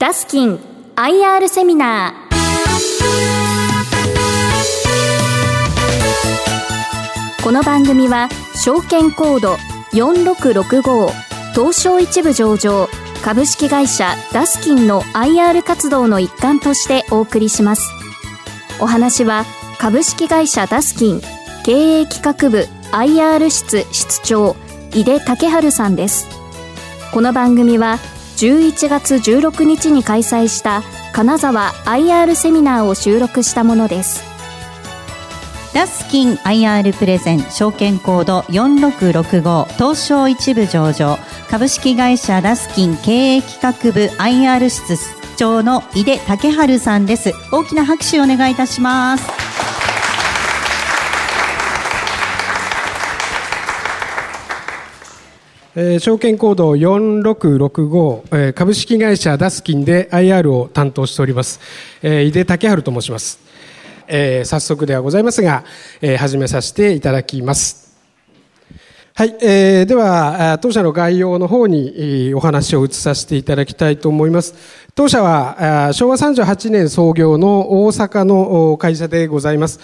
ダスキン IR セミナー。この番組は証券コード4665東証一部上場株式会社ダスキンの IR 活動の一環としてお送りします。お話は株式会社ダスキン経営企画部 IR 室室長井出武春さんです。この番組は11月16日に開催した金沢 IR セミナーを収録したものです。ダスキン IR プレゼン証券コード4665東証一部上場株式会社ダスキン経営企画部 IR 室室長の井出武春さんです。大きな拍手をお願いいたします。えー、証券コード4665、株式会社ダスキンで IR を担当しております、えー、井出武春と申します、えー、早速ではございますが、えー、始めさせていただきます。はい、えー、では当社の概要の方にお話を移させていただきたいと思います。当社は昭和38年創業の大阪の会社でございます。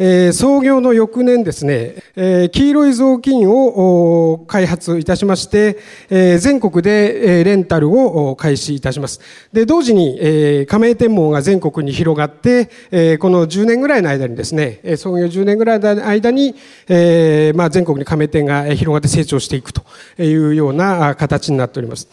えー、創業の翌年ですね、えー、黄色い雑巾を開発いたしまして、えー、全国で、えー、レンタルを開始いたします。で、同時に、えー、加盟店網が全国に広がって、えー、この10年ぐらいの間にですね、創業10年ぐらいの間に、えー、まあ全国に加盟店が広がって成長していくというような形になっております。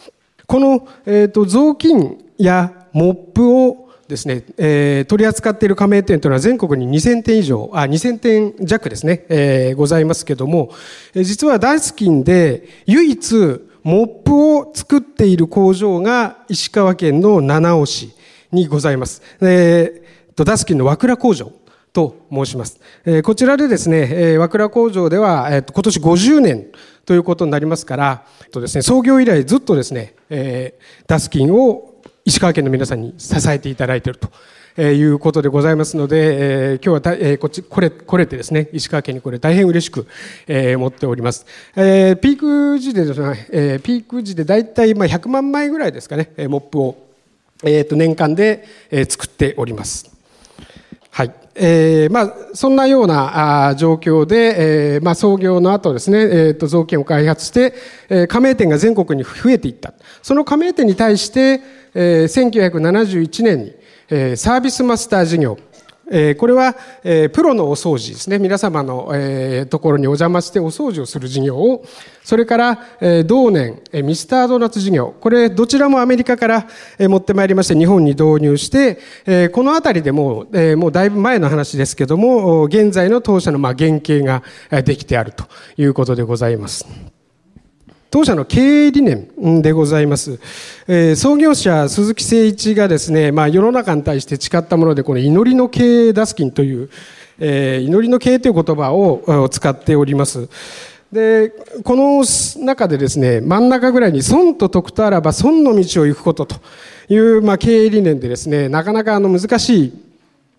この、えっ、ー、と、雑巾やモップをですね、えー、取り扱っている加盟店というのは全国に2000店以上、あ、2000店弱ですね、えー、ございますけども、えー、実はダスキンで唯一モップを作っている工場が石川県の七尾市にございます。えー、ダスキンの和倉工場。と申します。えー、こちらでですね、えー、和倉工場では、えー、今年50年ということになりますから、とですね、創業以来ずっとですね、えー、ダスキンを石川県の皆さんに支えていただいていると。いうことでございますので、えー、今日はえー、こっち、これ、これてですね、石川県にこれ大変嬉しく、えー、持っております。えー、ピーク時でですね、えー、ピーク時で大体まあ100万枚ぐらいですかね、モップを、えー、と年間で、えー、作っております。えー、まあ、そんなようなあ状況で、えー、まあ、創業の後ですね、えー、と、造券を開発して、えー、加盟店が全国に増えていった。その加盟店に対して、えー、1971年に、えー、サービスマスター事業、えー、これは、えー、プロのお掃除ですね。皆様の、えー、ところにお邪魔してお掃除をする事業を、それから、え、同年、え、ミスタードーナツ事業。これ、どちらもアメリカから、え、持ってまいりまして、日本に導入して、え、このあたりでも、え、もうだいぶ前の話ですけども、現在の当社の、まあ、原型ができてあるということでございます。当社の経営理念でございます。えー、創業者鈴木誠一がですね、まあ世の中に対して誓ったもので、この祈りの経営ダスキンという、えー、祈りの経営という言葉を使っております。で、この中でですね、真ん中ぐらいに損と得とあらば損の道を行くことという、まあ経営理念でですね、なかなかあの難しい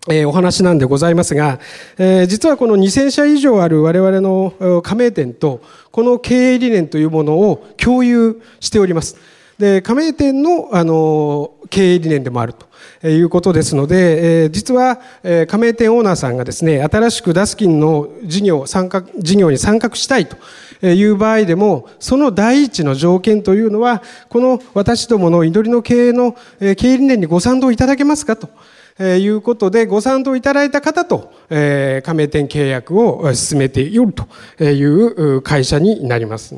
え、お話なんでございますが、え、実はこの2000社以上ある我々の加盟店と、この経営理念というものを共有しております。で、加盟店の、あの、経営理念でもあるということですので、え、実は、え、加盟店オーナーさんがですね、新しくダスキンの事業、参画、事業に参画したいという場合でも、その第一の条件というのは、この私どもの祈りの経営の経営理念にご賛同いただけますかと。えー、いうことでご賛同いただいた方と、えー、加盟店契約を進めているという会社になります。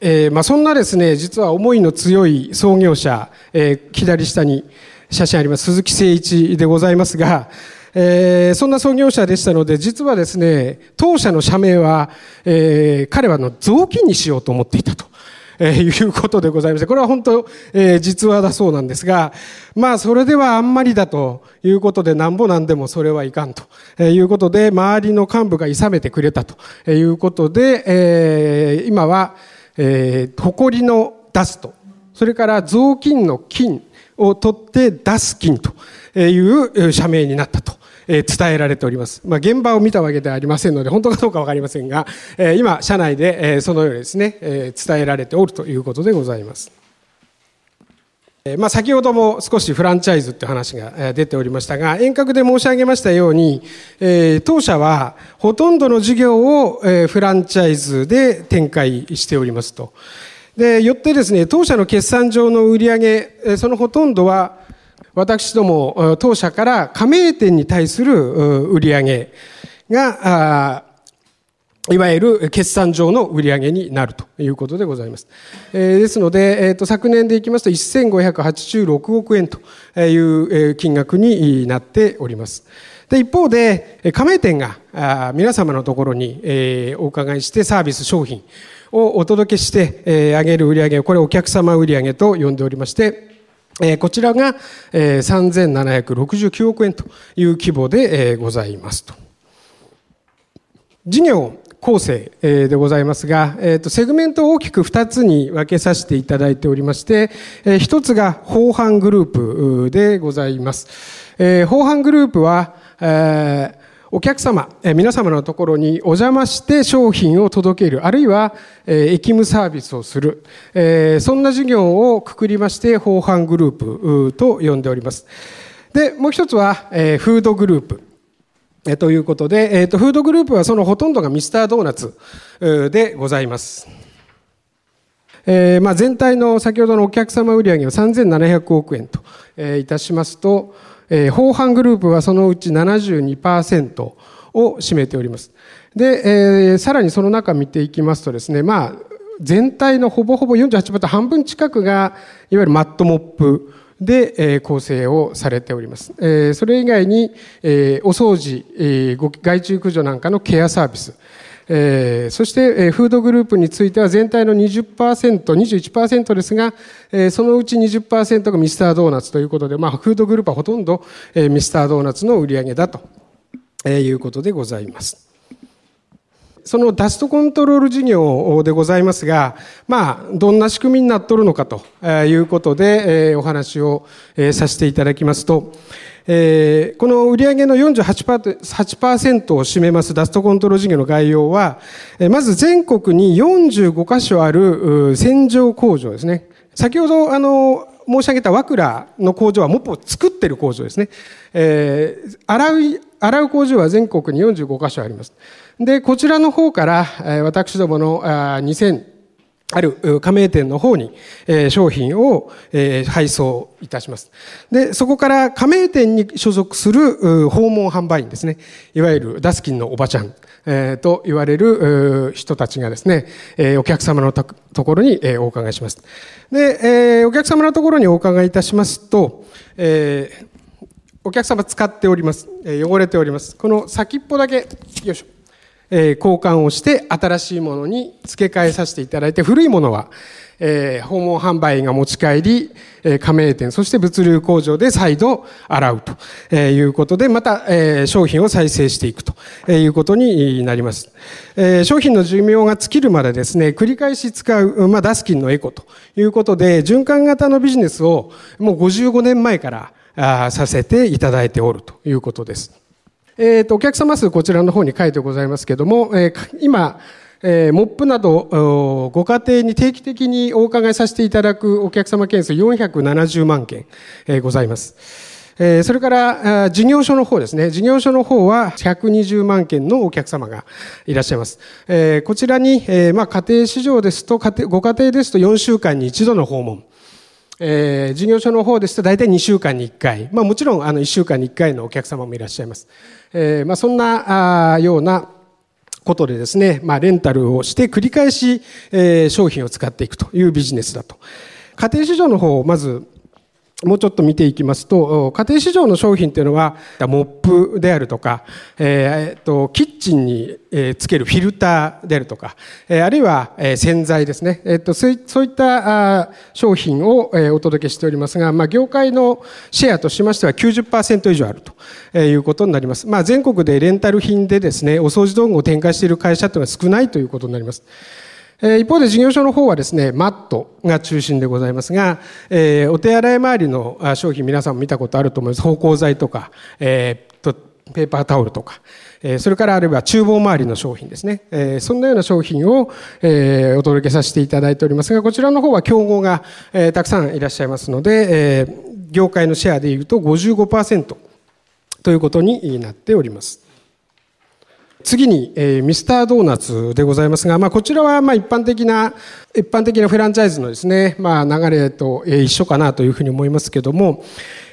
えーまあ、そんなですね、実は思いの強い創業者、えー、左下に写真あります、鈴木誠一でございますが、えー、そんな創業者でしたので、実はですね、当社の社名は、えー、彼はの雑巾にしようと思っていたと。えー、いうことでございまして、これは本当、えー、実話だそうなんですが、まあ、それではあんまりだということで、なんぼなんでもそれはいかんということで、周りの幹部が諌めてくれたということで、えー、今は、えー、誇りの出すと、それから雑巾の金を取って出す金という社名になったと。え伝えられております。まあ、現場を見たわけではありませんので、本当かどうかわかりませんが、え今、社内で、えそのようにですね、え伝えられておるということでございます。まあ、先ほども少しフランチャイズって話が出ておりましたが、遠隔で申し上げましたように、え、当社はほとんどの事業を、え、フランチャイズで展開しておりますと。で、よってですね、当社の決算上の売上、そのほとんどは、私ども当社から加盟店に対する売り上げが、いわゆる決算上の売り上げになるということでございます。ですので、昨年でいきますと1586億円という金額になっております。で一方で、加盟店が皆様のところに、お伺いしてサービス商品をお届けして、えー、上げる売り上げこれお客様売り上げと呼んでおりまして、え、こちらが、えー、3769億円という規模で、え、ございますと。事業構成でございますが、えー、とセグメントを大きく2つに分けさせていただいておりまして、えー、1つが法販グループでございます。え、法販グループは、えーお客様、皆様のところにお邪魔して商品を届ける、あるいは、え駅務サービスをする、えそんな事業をくくりまして、法販グループと呼んでおります。で、もう一つは、えフードグループ。えということで、えーと、フードグループはそのほとんどがミスタードーナツでございます。えーまあ、全体の先ほどのお客様売上を3700億円と、えー、いたしますと、えー、法販グループはそのうち72%を占めております。で、えー、さらにその中見ていきますとですね、まあ、全体のほぼほぼ48%半分近くがいわゆるマットモップで、えー、構成をされております。えー、それ以外に、えー、お掃除、えー、害虫駆除なんかのケアサービス、えー、そして、えー、フードグループについては全体の20%、21%ですが、えー、そのうち20%がミスタードーナツということで、まあ、フードグループはほとんど、えー、ミスタードーナツの売り上げだと、えー、いうことでございます。そのダストコントロール事業でございますが、まあ、どんな仕組みになっとるのかということで、お話をさせていただきますと、えー、この売上の 48%, を占めますダストコントロール事業の概要は、まず全国に45箇所ある洗浄工場ですね。先ほど、あの、申し上げた和倉の工場はモップを作ってる工場ですね。えー、洗う、洗う工場は全国に45箇所あります。で、こちらの方から、私どもの2000、ある加盟店の方に商品を配送いたします。で、そこから加盟店に所属する訪問販売員ですね。いわゆるダスキンのおばちゃんと言われる人たちがですね、お客様のところにお伺いします。で、お客様のところにお伺いいたしますと、お客様使っております。汚れております。この先っぽだけ、よいしょ。え交換をして新しいものに付け替えさせていただいて古いものは、え訪問販売が持ち帰り、え加盟店そして物流工場で再度洗うと、えいうことでまた、え商品を再生していくということになります、え商品の寿命が尽きるまでですね繰り返し使う、まあ、ダスキンのエコということで循環型のビジネスをもう55年前からあさせていただいておるということです。えーと、お客様数こちらの方に書いてございますけども、えー、今、えー、モップなどご家庭に定期的にお伺いさせていただくお客様件数470万件、えー、ございます。えー、それから事業所の方ですね。事業所の方は120万件のお客様がいらっしゃいます。えー、こちらに、えーまあ、家庭市場ですと、家庭ご家庭ですと4週間に一度の訪問。えー、事業所の方ですと大体2週間に1回。まあもちろんあの1週間に1回のお客様もいらっしゃいます。えー、まあそんなあようなことでですね、まあレンタルをして繰り返し、えー、商品を使っていくというビジネスだと。家庭市場の方をまずもうちょっと見ていきますと、家庭市場の商品というのは、モップであるとか、えー、とキッチンにつけるフィルターであるとか、あるいは洗剤ですね。えー、とそういった商品をお届けしておりますが、まあ、業界のシェアとしましては90%以上あるということになります。まあ、全国でレンタル品でですね、お掃除道具を展開している会社というのは少ないということになります。え一方で事業所の方はですね、マットが中心でございますが、えー、お手洗い周りの商品皆さんも見たことあると思います。芳香剤とか、えー、とペーパータオルとか、えそれからあるいは厨房周りの商品ですね。えそんなような商品をえお届けさせていただいておりますが、こちらの方は競合がえたくさんいらっしゃいますので、え業界のシェアでいうと55%ということになっております。次に、えー、ミスタードーナツでございますが、まあ、こちらはまあ一般的な、一般的なフランチャイズのですね、まあ、流れと一緒かなというふうに思いますけども、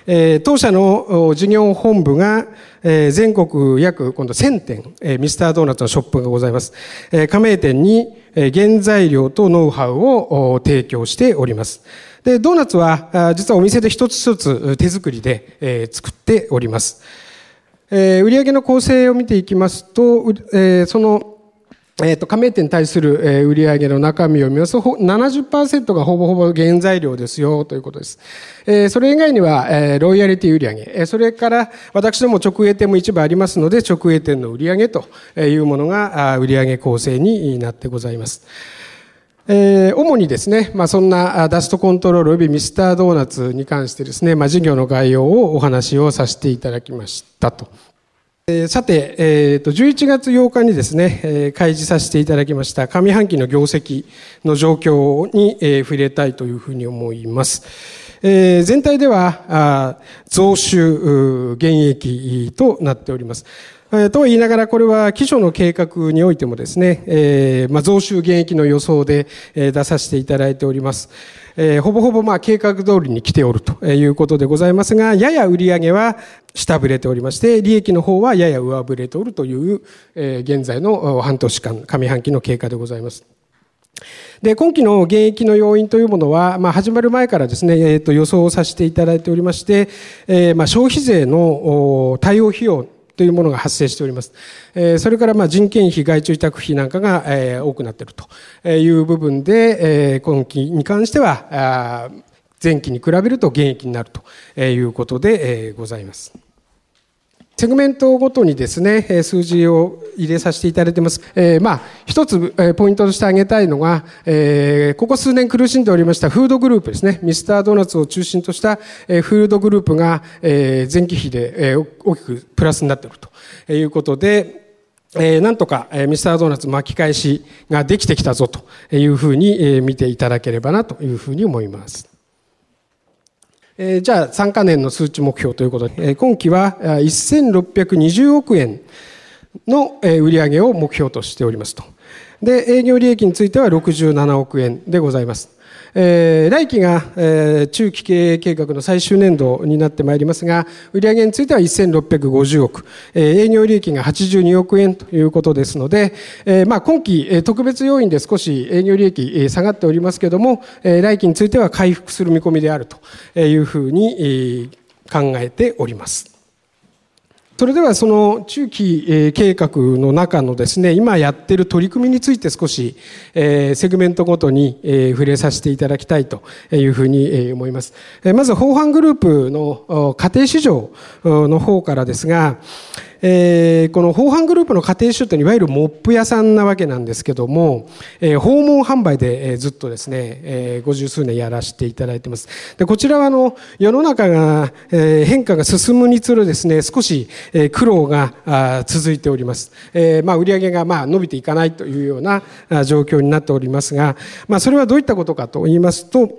えー、当社の事業本部が、えー、全国約今度1000店、えー、ミスタードーナツのショップがございます。えー、加盟店に、えー、原材料とノウハウを提供しております。で、ドーナツは、実はお店で一つ一つ手作りで、えー、作っております。えー、売上の構成を見ていきますと、えー、その、えっ、ー、と、加盟店に対する、えー、売上の中身を見ますと、70%がほぼほぼ原材料ですよ、ということです。えー、それ以外には、えー、ロイヤリティ売上、えー、それから、私ども直営店も一部ありますので、直営店の売上というものが、売上構成になってございます。えー、主にですね、まあ、そんなダストコントロール及びミスタードーナツに関してですね、まあ、事業の概要をお話をさせていただきましたと。えー、さて、えー、と11月8日にですね、えー、開示させていただきました上半期の業績の状況に、えー、触れたいというふうに思います。えー、全体ではあ増収減益となっております。えー、と言いながら、これは基礎の計画においてもですね、えー、まあ、増収減益の予想で、えー、出させていただいております。えー、ほぼほぼまあ計画通りに来ておるということでございますが、やや売上は下振れておりまして、利益の方はやや上振れておるという、えー、現在の半年間、上半期の経過でございます。で、今期の減益の要因というものは、まあ、始まる前からですね、えっ、ー、と、予想をさせていただいておりまして、えー、まあ、消費税の対応費用というものが発生しております。それからま人件費、外注委託費なんかが多くなっているという部分で、今期に関しては前期に比べると減益になるということでございます。セグメントごとにですね、数字を入れさせていただいてます。えー、まあ、一つ、えポイントとして挙げたいのが、えー、ここ数年苦しんでおりましたフードグループですね。ミスタードーナツを中心とした、えー、フードグループが、えー、前期比で、えー、大きくプラスになっているということで、えー、なんとか、えー、ミスタードーナツ巻き返しができてきたぞというふうに、えー、見ていただければなというふうに思います。えー、じゃあ3か年の数値目標ということで、えー、今期は1620億円の売上を目標としておりますと。で、営業利益については67億円でございます。えー、来期が、えー、中期経営計画の最終年度になってまいりますが、売上については1650億、えー、営業利益が82億円ということですので、えー、まあ今期、特別要因で少し営業利益、下がっておりますけれども、えー、来期については回復する見込みであるというふうに、考えております。それではその中期計画の中のですね、今やってる取り組みについて少しセグメントごとに触れさせていただきたいというふうに思います。まず、法犯グループの家庭市場の方からですが、えー、この法犯グループの家庭出店いわゆるモップ屋さんなわけなんですけども、えー、訪問販売で、えー、ずっとですね、えー、五十数年やらせていただいてます。で、こちらはあの、世の中が、えー、変化が進むにつれですね、少し、えー、苦労があ続いております。えー、まあ、売上がまあ伸びていかないというような状況になっておりますが、まあ、それはどういったことかと言いますと、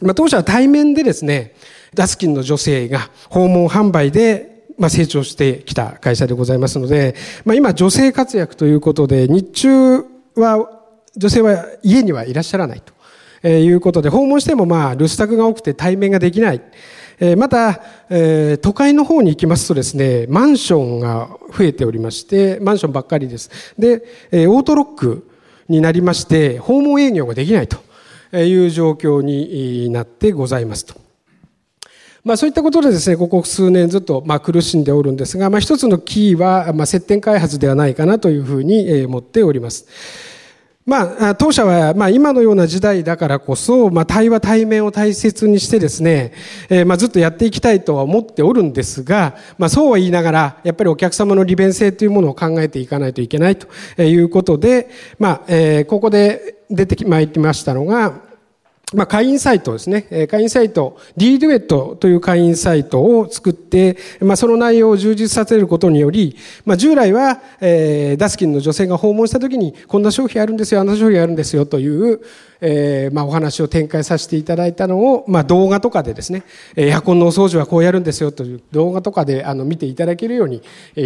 まあ、当社は対面でですね、ダスキンの女性が訪問販売でまあ、成長してきた会社でございますので、まあ、今女性活躍ということで、日中は女性は家にはいらっしゃらないということで、訪問してもまあ留守宅が多くて対面ができない。また、都会の方に行きますとですね、マンションが増えておりまして、マンションばっかりです。で、オートロックになりまして、訪問営業ができないという状況になってございますと。まあ、そういったことでですね、ここ数年ずっとまあ苦しんでおるんですが、まあ、一つのキーはまあ接点開発ではないかなというふうに思っております。まあ、当社は、まあ、今のような時代だからこそ、まあ、対話対面を大切にしてですね、えー、まあ、ずっとやっていきたいとは思っておるんですが、まあ、そうは言いながら、やっぱりお客様の利便性というものを考えていかないといけないということで、まあ、えー、ここで出てまいりましたのが、まあ、会員サイトですね。会員サイト、D デュエットという会員サイトを作って、まあ、その内容を充実させることにより、まあ、従来は、えー、ダスキンの女性が訪問した時に、こんな商品あるんですよ、あんな商品あるんですよという、えー、まあ、お話を展開させていただいたのを、まあ、動画とかでですね、エアコンのお掃除はこうやるんですよという動画とかであの見ていただけるように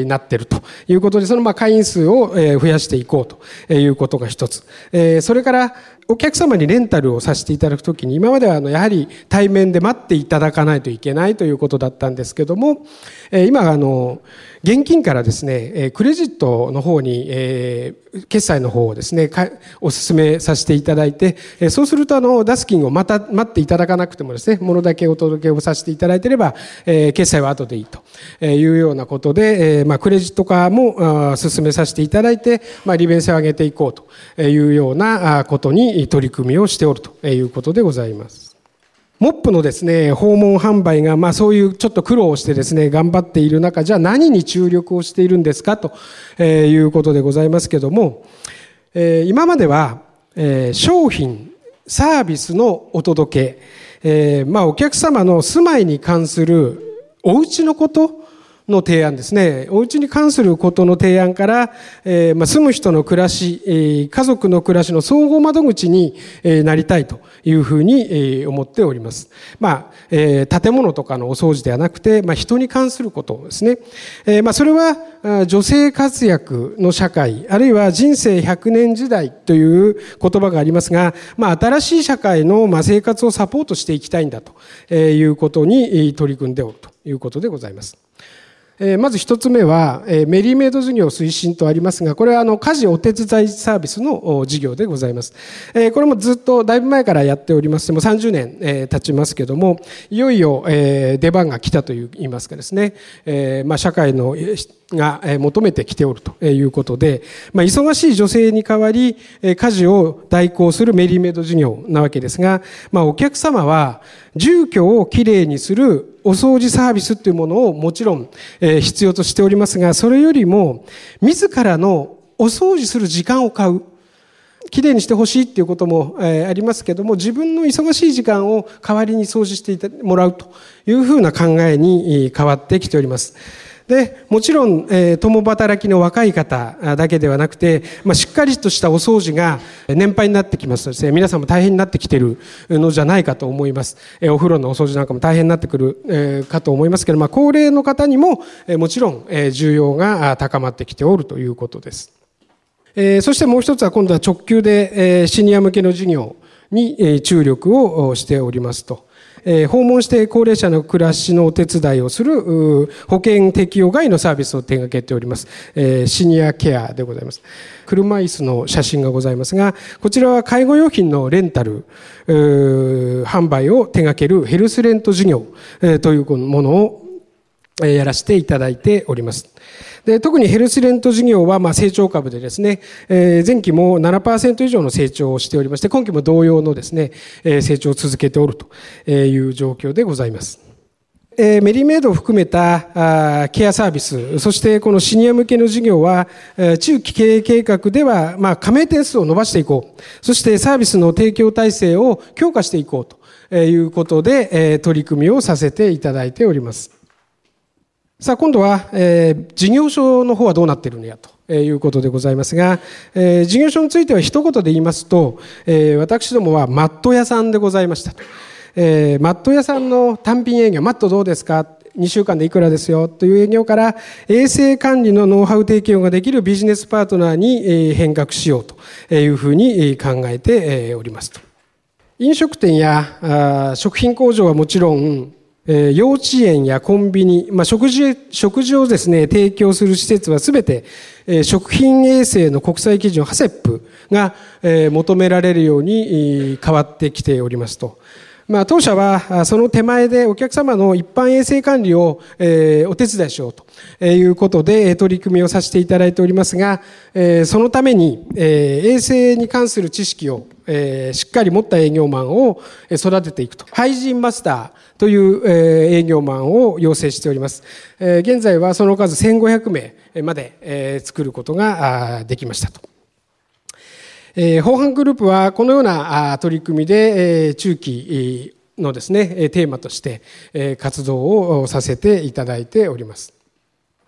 なってるということで、そのまあ会員数を増やしていこうということが一つえ。それから、お客様にレンタルをさせていただくときに、今まではあのやはり対面で待っていただかないといけないということだったんですけども、今あの、現金からですね、クレジットの方に、え、決済の方をですね、お勧めさせていただいて、そうするとあの、出す金をまた待っていただかなくてもですね、ものだけお届けをさせていただいてれば、え、決済は後でいいというようなことで、え、まあ、クレジット化も進めさせていただいて、まあ、利便性を上げていこうというようなことに取り組みをしておるということでございます。モップのですね、訪問販売が、まあそういうちょっと苦労をしてですね、頑張っている中、じゃあ何に注力をしているんですか？ということでございますけどもえ、今まではえ商品、サービスのお届けえ、まあお客様の住まいに関するお家のこと、の提案ですね。お家に関することの提案から、えー、まあ、住む人の暮らし、えー、家族の暮らしの総合窓口に、えー、なりたいというふうに、え、思っております。まあ、え、建物とかのお掃除ではなくて、まあ、人に関することですね。え、まあ、それは、女性活躍の社会、あるいは人生100年時代という言葉がありますが、まあ、新しい社会の、ま、生活をサポートしていきたいんだということに取り組んでおるということでございます。えまず一つ目はえ、メリーメイド事業推進とありますが、これはあの家事お手伝いサービスの事業でございますえ。これもずっとだいぶ前からやっておりまして、もう30年え経ちますけども、いよいよえ出番が来たといいますかですね、えまあ社会のが求めてきておるということで、まあ、忙しい女性に代わり、家事を代行するメリーメイド事業なわけですが、まあ、お客様は、住居をきれいにするお掃除サービスというものをもちろん、必要としておりますが、それよりも、自らのお掃除する時間を買う。きれいにしてほしいっていうことも、ありますけども、自分の忙しい時間を代わりに掃除してもらうというふうな考えに変わってきております。で、もちろん、えー、共働きの若い方だけではなくて、まあ、しっかりとしたお掃除が年配になってきますとですね、皆さんも大変になってきてるのじゃないかと思います。えー、お風呂のお掃除なんかも大変になってくる、えー、かと思いますけど、まあ、高齢の方にも、えー、もちろん、えー、需要が高まってきておるということです。えー、そしてもう一つは今度は直球で、えー、シニア向けの事業にえ注力をしておりますと。え訪問して高齢者の暮らしのお手伝いをする保険適用外のサービスを手掛けております、えシニアケアでございます。車椅子の写真がございますが、こちらは介護用品のレンタル、販売を手掛けるヘルスレント事業、えというものをやらせていただいております。で特にヘルスレント事業はまあ成長株でですね、えー、前期も7%以上の成長をしておりまして、今期も同様のですね、えー、成長を続けておるという状況でございます。え、メリーメイドを含めたケアサービス、そしてこのシニア向けの事業は、中期経営計画では、まあ、加盟点数を伸ばしていこう。そしてサービスの提供体制を強化していこうということで、取り組みをさせていただいております。さあ、今度は、えー、事業所の方はどうなってるのやということでございますが、えー、事業所については一言で言いますと、えー、私どもはマット屋さんでございましたと。えー、マット屋さんの単品営業、マットどうですか？2週間でいくらですよ？という営業から衛生管理のノウハウ提供ができるビジネスパートナーに変革しようというふうに考えておりますと。飲食店や食品工場はもちろんえ幼稚園やコンビニ、まあ、食事、食事をですね、提供する施設はすべて、え食品衛生の国際基準、ハセップが、え求められるように変わってきておりますと。まあ、当社はその手前でお客様の一般衛生管理を、えお手伝いしようということで取り組みをさせていただいておりますが、えそのために、え衛生に関する知識を、えしっかり持った営業マンを育てていくと。ハイジンマスターという営業マンを要請しております。現在はその数1500名まで作ることができましたと。えー、法犯グループはこのような取り組みで、えー、中期のですね、テーマとして、えー、活動をさせていただいております。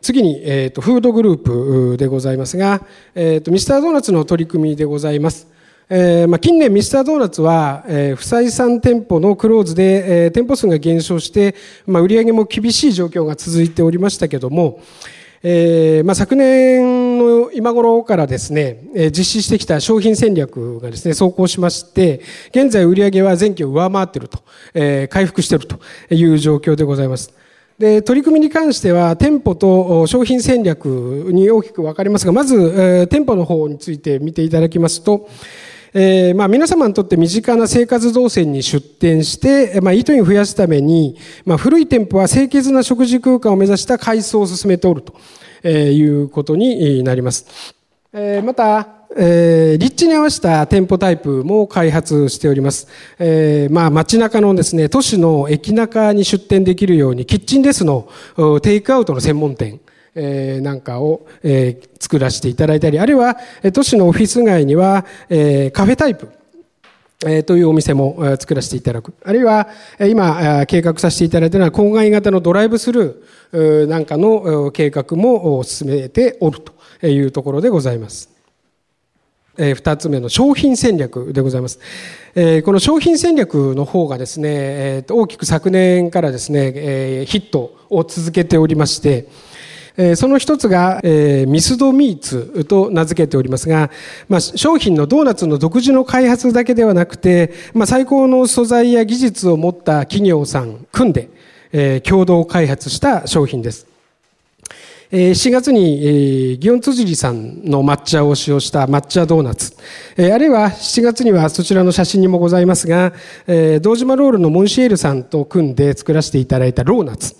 次に、えーと、フードグループでございますが、えーと、ミスタードーナツの取り組みでございます。えーまあ、近年ミスタードーナツは、えー、不採算店舗のクローズで、えー、店舗数が減少して、まあ、売上も厳しい状況が続いておりましたけども、えーまあ、昨年の今頃からですね、え、実施してきた商品戦略がですね、走行しまして、現在売り上げは前期を上回っていると、え、回復しているという状況でございます。で、取り組みに関しては、店舗と商品戦略に大きく分かりますが、まず、え、店舗の方について見ていただきますと、えー、まあ皆様にとって身近な生活動線に出店して、まあ、イートイン増やすために、まあ、古い店舗は清潔な食事空間を目指した改装を進めておるということになります。えー、また、えー、立地に合わせた店舗タイプも開発しております。えー、まあ街中のですね、都市の駅中に出店できるように、キッチンレスのテイクアウトの専門店、えー、なんかを、えー、作らせていただいたり、あるいは都市のオフィス街には、えー、カフェタイプ、えー、というお店も作らせていただく。あるいは、今、計画させていただいているのは、郊外型のドライブスルーなんかの計画も進めておるというところでございます。二つ目の商品戦略でございます。この商品戦略の方がですね、大きく昨年からですね、ヒットを続けておりまして、その一つが、ミスドミーツと名付けておりますが、まあ、商品のドーナツの独自の開発だけではなくて、まあ、最高の素材や技術を持った企業さん組んで、共同開発した商品です。4月に、祇園辻さんの抹茶を使用した抹茶ドーナツ、あるいは7月にはそちらの写真にもございますが、堂島ロールのモンシエールさんと組んで作らせていただいたローナツ。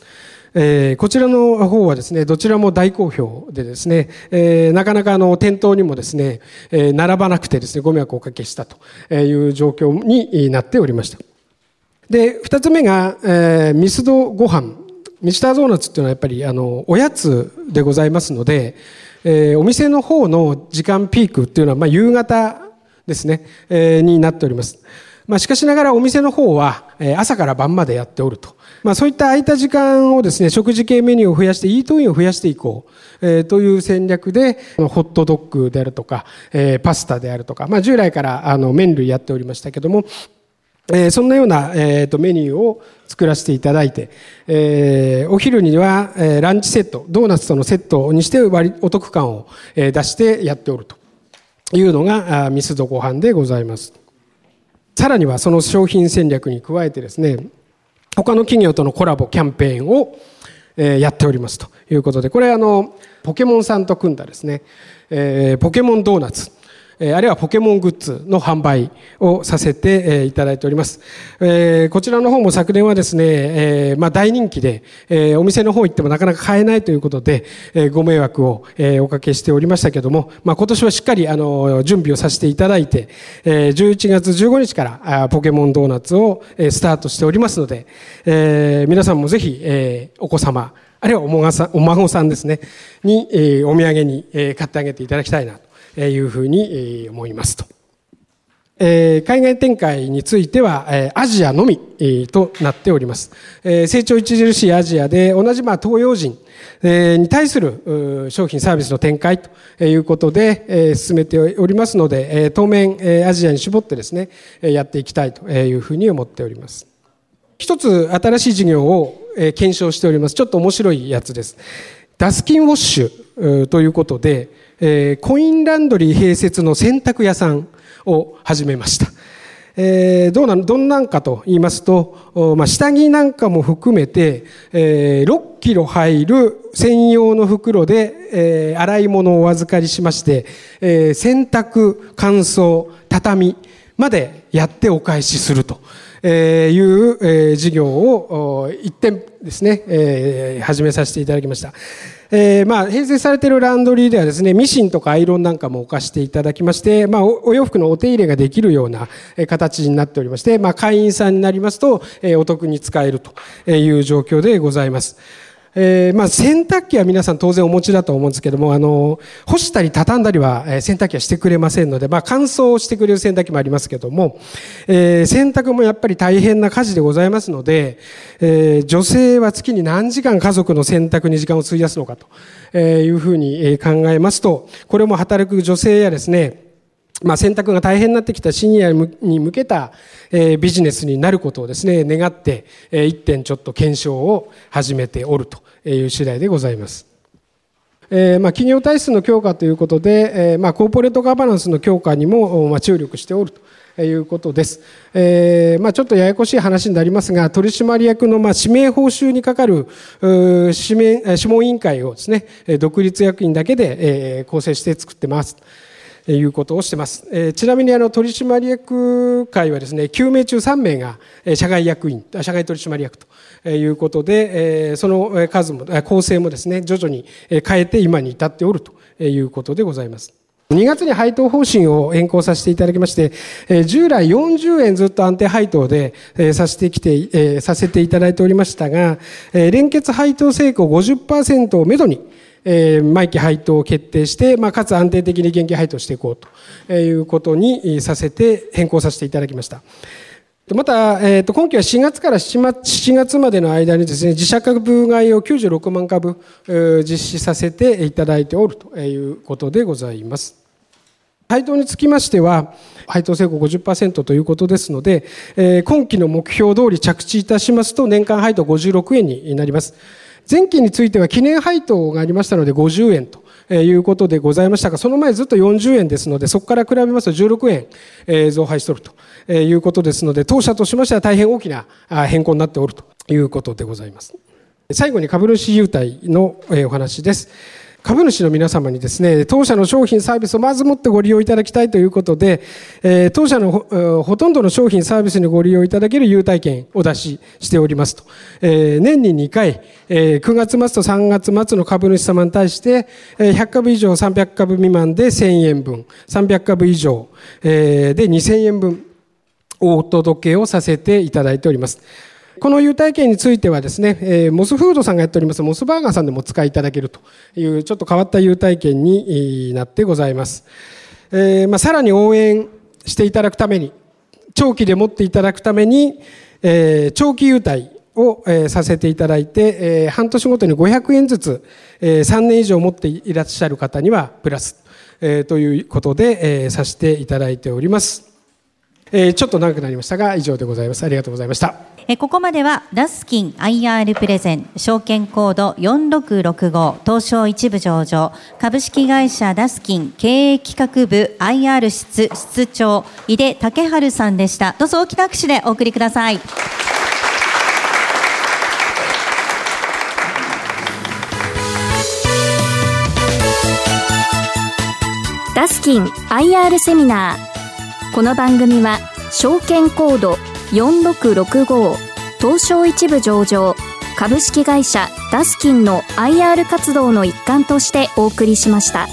えー、こちらの方はですね、どちらも大好評でですね、えー、なかなかあの店頭にもですね、え、並ばなくてですね、ご迷惑をおかけしたという状況になっておりました。で、二つ目が、えー、ミスドご飯。ミスタードーナツっていうのはやっぱりあの、おやつでございますので、えー、お店の方の時間ピークっていうのは、まあ、夕方ですね、えー、になっております。まあ、しかしながらお店の方は、朝から晩までやっておると。まあ、そういった空いた時間をですね、食事系メニューを増やして、イートインを増やしていこう、えー、という戦略で、ホットドッグであるとか、えー、パスタであるとか、まあ、従来からあの麺類やっておりましたけども、えー、そんなような、えー、とメニューを作らせていただいて、えー、お昼には、えー、ランチセット、ドーナツとのセットにして割お得感を、えー、出してやっておるというのがミスドご飯でございます。さらにはその商品戦略に加えてですね、他の企業とのコラボキャンペーンを、やっておりますということで、これあの、ポケモンさんと組んだですね、えポケモンドーナツ。えあるいはポケモングッズの販売をさせていただいております。えこちらの方も昨年はですね、えまあ大人気で、えお店の方行ってもなかなか買えないということで、えご迷惑をおかけしておりましたけども、まあ今年はしっかりあの準備をさせていただいて、え11月15日からポケモンドーナツをスタートしておりますので、え皆さんもぜひえお子様、あるいはお孫さんお孫さんですね、にえお土産に買ってあげていただきたいなと。いうふうに思いますと。海外展開についてはアジアのみとなっております。成長著しいアジアで同じま東洋人に対する商品サービスの展開ということで進めておりますので当面アジアに絞ってですねやっていきたいというふうに思っております。一つ新しい事業を検証しております。ちょっと面白いやつです。ダスキンウォッシュということでえー、コインランドリー併設の洗濯屋さんを始めました。えー、どうなん、どんなんかと言いますと、まあ、下着なんかも含めて、えー、6キロ入る専用の袋で、えー、洗い物をお預かりしまして、えー、洗濯、乾燥、畳までやってお返しすると。えいう、え事業を一点ですね、え始めさせていただきました。えー、まあ、併設されているランドリーではですね、ミシンとかアイロンなんかも置かしていただきまして、まあ、お洋服のお手入れができるような形になっておりまして、まあ、会員さんになりますと、え、お得に使えるという状況でございます。えー、まあ洗濯機は皆さん当然お持ちだと思うんですけども、あの、干したり畳んだりは、え、洗濯機はしてくれませんので、まあ乾燥してくれる洗濯機もありますけども、えー、洗濯もやっぱり大変な家事でございますので、えー、女性は月に何時間家族の洗濯に時間を費やすのかというふうに考えますと、これも働く女性やですね、まあ、選択が大変になってきたシニアに向けた、えー、ビジネスになることをですね、願って、えー、一点ちょっと検証を始めておるという次第でございます。えー、まあ、企業体質の強化ということで、えー、まあ、コーポレートガバナンスの強化にも、まあ、注力しておるということです。えー、まあ、ちょっとややこしい話になりますが、取締役の、まあ、指名報酬にかかる、指名、諮問委員会をですね、独立役員だけで、構成して作ってます。いうことをしてます。えちなみにあの取締役会はですね、9名中3名が社外役員、社外取締役ということで、えその数も、構成もですね、徐々に変えて今に至っておるということでございます。2月に配当方針を変更させていただきまして、従来40円ずっと安定配当でさせてきて、させていただいておりましたが、連結配当成功50%をめどに、え、毎期配当を決定して、まあ、かつ安定的に現金配当していこうということにさせて変更させていただきました。また、えー、と今期は4月から7月までの間にですね、自社株買いを96万株、実施させていただいておるということでございます。配当につきましては、配当成功50%ということですので、え、今期の目標通り着地いたしますと、年間配当56円になります。前期については記念配当がありましたので50円ということでございましたが、その前ずっと40円ですので、そこから比べますと16円増配しとるということですので、当社としましては大変大きな変更になっておるということでございます。最後に株主優待のお話です。株主の皆様にですね、当社の商品サービスをまずもってご利用いただきたいということで、え、当社のほほとんどの商品サービスにご利用いただける優待券を出ししておりますと。え、年に2回、え、9月末と3月末の株主様に対して、え、100株以上300株未満で1000円分、300株以上、え、で2000円分お届けをさせていただいております。この優待券についてはですね、え、モスフードさんがやっておりますモスバーガーさんでもお使いいただけるというちょっと変わった優待券になってございます。え、まあ、さらに応援していただくために、長期で持っていただくために、え、長期優待を、え、させていただいて、え、半年ごとに500円ずつ、え、3年以上持っていらっしゃる方にはプラス、え、ということで、え、させていただいております。えー、ちょっと長くなりましたが以上でございます。ありがとうございました。えここまではダスキン IR プレゼン証券コード4665東証一部上場株式会社ダスキン経営企画部 IR 室室長井出武春さんでしたどうぞ大きな拍手でお送りくださいダスキン IR セミナーこの番組は証券コード4665東証一部上場株式会社ダスキンの IR 活動の一環としてお送りしました。